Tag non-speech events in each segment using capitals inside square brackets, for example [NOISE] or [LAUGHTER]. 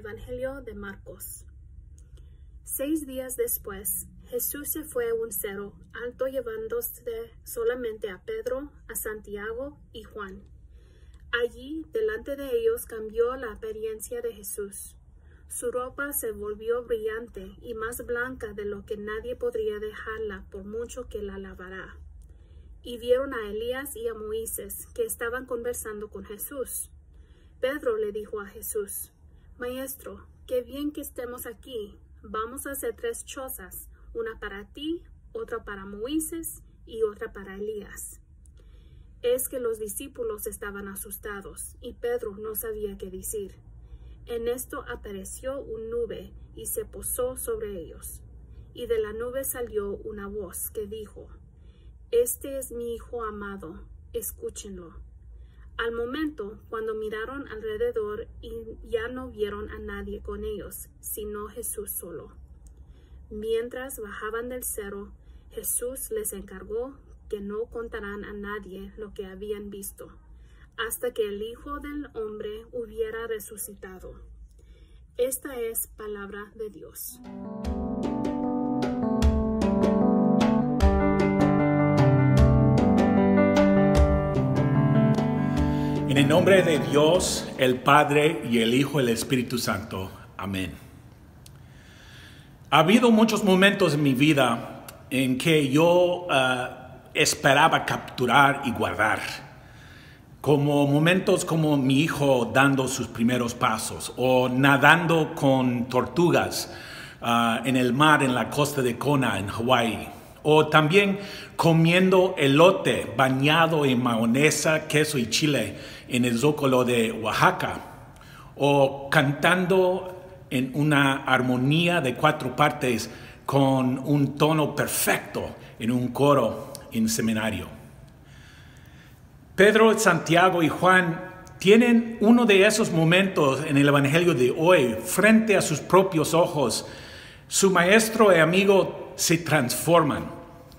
Evangelio de Marcos. Seis días después, Jesús se fue a un cerro alto llevándose solamente a Pedro, a Santiago y Juan. Allí, delante de ellos, cambió la apariencia de Jesús. Su ropa se volvió brillante y más blanca de lo que nadie podría dejarla por mucho que la lavara. Y vieron a Elías y a Moisés que estaban conversando con Jesús. Pedro le dijo a Jesús, Maestro, qué bien que estemos aquí. Vamos a hacer tres chozas, una para ti, otra para Moisés y otra para Elías. Es que los discípulos estaban asustados y Pedro no sabía qué decir. En esto apareció un nube y se posó sobre ellos. Y de la nube salió una voz que dijo, Este es mi Hijo amado, escúchenlo. Al momento, cuando miraron alrededor y ya no vieron a nadie con ellos, sino Jesús solo. Mientras bajaban del cerro, Jesús les encargó que no contarán a nadie lo que habían visto, hasta que el Hijo del Hombre hubiera resucitado. Esta es palabra de Dios. En nombre de Dios, el Padre y el Hijo el Espíritu Santo. Amén. Ha habido muchos momentos en mi vida en que yo uh, esperaba capturar y guardar. Como momentos como mi hijo dando sus primeros pasos o nadando con tortugas uh, en el mar en la costa de Kona, en Hawái o también comiendo elote bañado en mayonesa, queso y chile en el zócalo de Oaxaca, o cantando en una armonía de cuatro partes con un tono perfecto en un coro en seminario. Pedro, Santiago y Juan tienen uno de esos momentos en el Evangelio de hoy frente a sus propios ojos. Su maestro y amigo se transforman.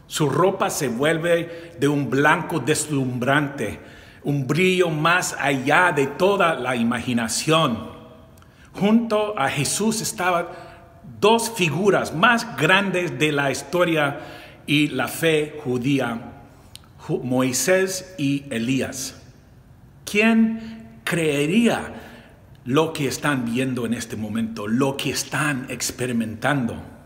Su ropa se vuelve de un blanco deslumbrante, un brillo más allá de toda la imaginación. Junto a Jesús estaban dos figuras más grandes de la historia y la fe judía, Moisés y Elías. ¿Quién creería lo que están viendo en este momento, lo que están experimentando?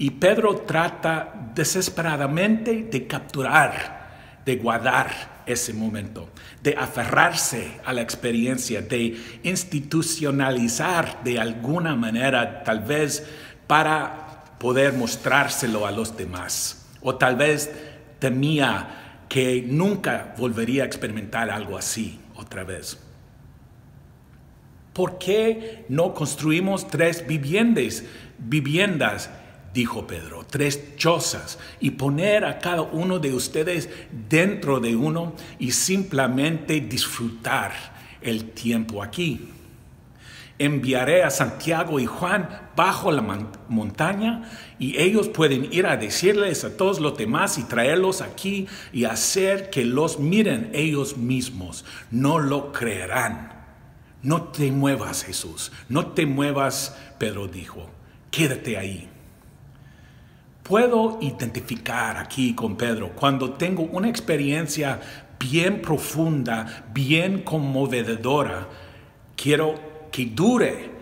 Y Pedro trata desesperadamente de capturar, de guardar ese momento, de aferrarse a la experiencia, de institucionalizar de alguna manera, tal vez para poder mostrárselo a los demás. O tal vez temía que nunca volvería a experimentar algo así otra vez. ¿Por qué no construimos tres viviendas, viviendas dijo Pedro, tres chozas y poner a cada uno de ustedes dentro de uno y simplemente disfrutar el tiempo aquí. Enviaré a Santiago y Juan bajo la montaña y ellos pueden ir a decirles a todos los demás y traerlos aquí y hacer que los miren ellos mismos. No lo creerán. No te muevas, Jesús. No te muevas, Pedro dijo. Quédate ahí. Puedo identificar aquí con Pedro cuando tengo una experiencia bien profunda, bien conmovedora. Quiero que dure,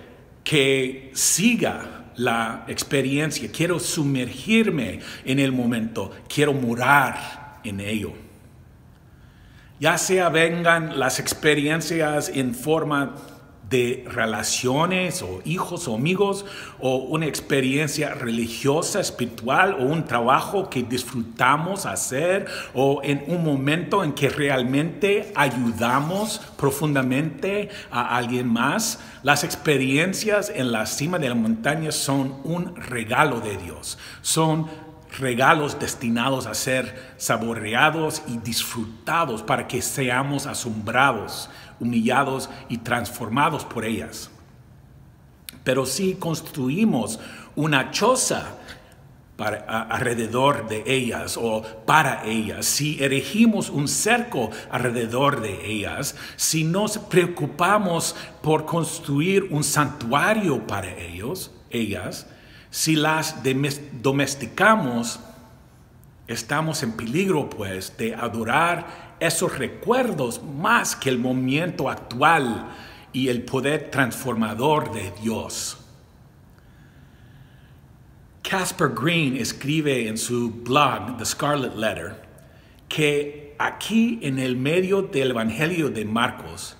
que siga la experiencia. Quiero sumergirme en el momento. Quiero morar en ello. Ya sea vengan las experiencias en forma de relaciones o hijos o amigos o una experiencia religiosa, espiritual o un trabajo que disfrutamos hacer o en un momento en que realmente ayudamos profundamente a alguien más. Las experiencias en la cima de la montaña son un regalo de Dios, son regalos destinados a ser saboreados y disfrutados para que seamos asombrados humillados y transformados por ellas. Pero si construimos una choza alrededor de ellas o para ellas, si erigimos un cerco alrededor de ellas, si nos preocupamos por construir un santuario para ellos, ellas, si las domesticamos, estamos en peligro pues de adorar esos recuerdos más que el momento actual y el poder transformador de Dios. Casper Green escribe en su blog, The Scarlet Letter, que aquí en el medio del Evangelio de Marcos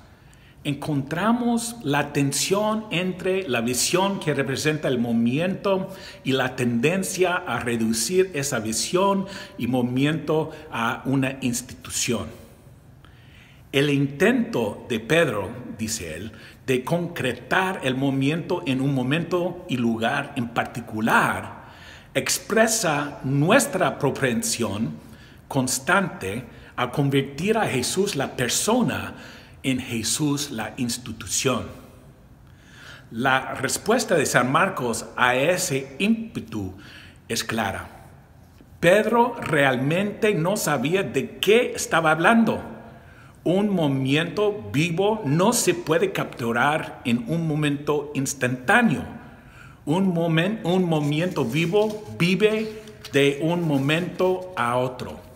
encontramos la tensión entre la visión que representa el movimiento y la tendencia a reducir esa visión y movimiento a una institución. El intento de Pedro, dice él, de concretar el movimiento en un momento y lugar en particular expresa nuestra propensión constante a convertir a Jesús la persona en Jesús la institución. La respuesta de San Marcos a ese ímpetu es clara. Pedro realmente no sabía de qué estaba hablando. Un movimiento vivo no se puede capturar en un momento instantáneo un, momento, un vivo vive de un momento a otro.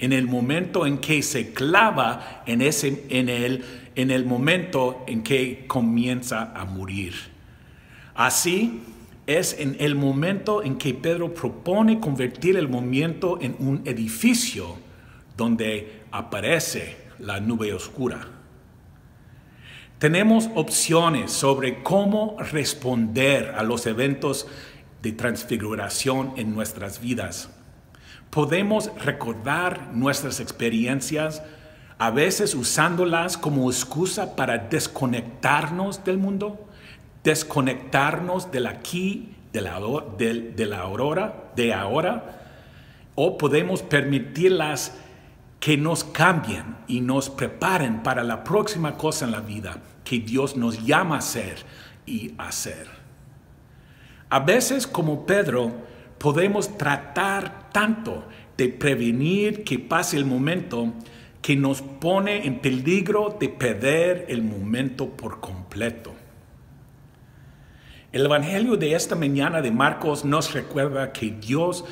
En el momento en que se clava en, ese, en, el, en el momento en que comienza a morir. Así es en el momento en que Pedro propone convertir el movimiento en un edificio donde aparece la nube oscura. Tenemos opciones sobre cómo responder a los eventos de transfiguración en nuestras vidas. Podemos recordar nuestras experiencias, a veces usándolas como excusa para desconectarnos del mundo, desconectarnos del aquí, de la, de la aurora, de ahora, o podemos permitirlas que nos cambien y nos preparen para la próxima cosa en la vida que Dios nos llama a ser y hacer. A veces como Pedro podemos tratar tanto de prevenir que pase el momento que nos pone en peligro de perder el momento por completo. El Evangelio de esta mañana de Marcos nos recuerda que Dios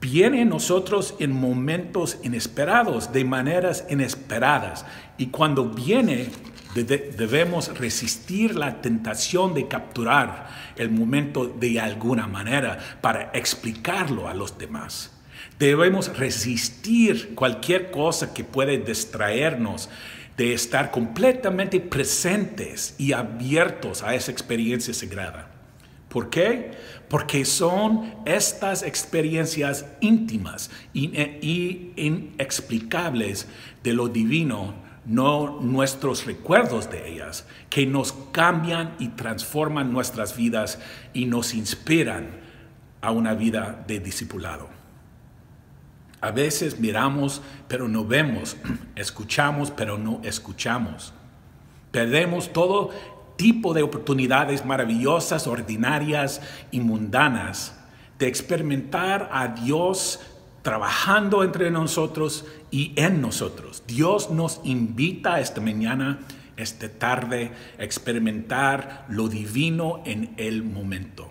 viene a nosotros en momentos inesperados, de maneras inesperadas. Y cuando viene, debemos resistir la tentación de capturar el momento de alguna manera para explicarlo a los demás. Debemos resistir cualquier cosa que puede distraernos de estar completamente presentes y abiertos a esa experiencia sagrada. ¿Por qué? Porque son estas experiencias íntimas e inexplicables de lo divino, no nuestros recuerdos de ellas, que nos cambian y transforman nuestras vidas y nos inspiran a una vida de discipulado. A veces miramos pero no vemos, [CLEARS THROAT] escuchamos pero no escuchamos. Perdemos todo tipo de oportunidades maravillosas, ordinarias y mundanas de experimentar a Dios trabajando entre nosotros y en nosotros. Dios nos invita esta mañana, esta tarde, a experimentar lo divino en el momento,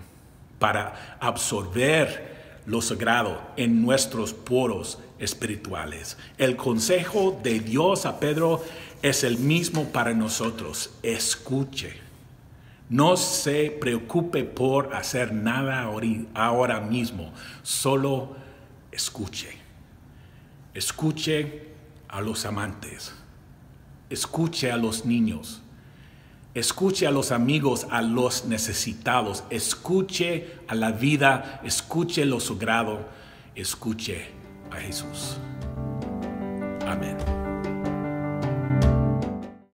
para absorber lo sagrado en nuestros poros espirituales. El consejo de Dios a Pedro es el mismo para nosotros. Escuche. No se preocupe por hacer nada ahora mismo, solo escuche. Escuche a los amantes. Escuche a los niños. Escuche a los amigos, a los necesitados. Escuche a la vida. Escuche lo sagrado. Escuche a Jesús. Amén.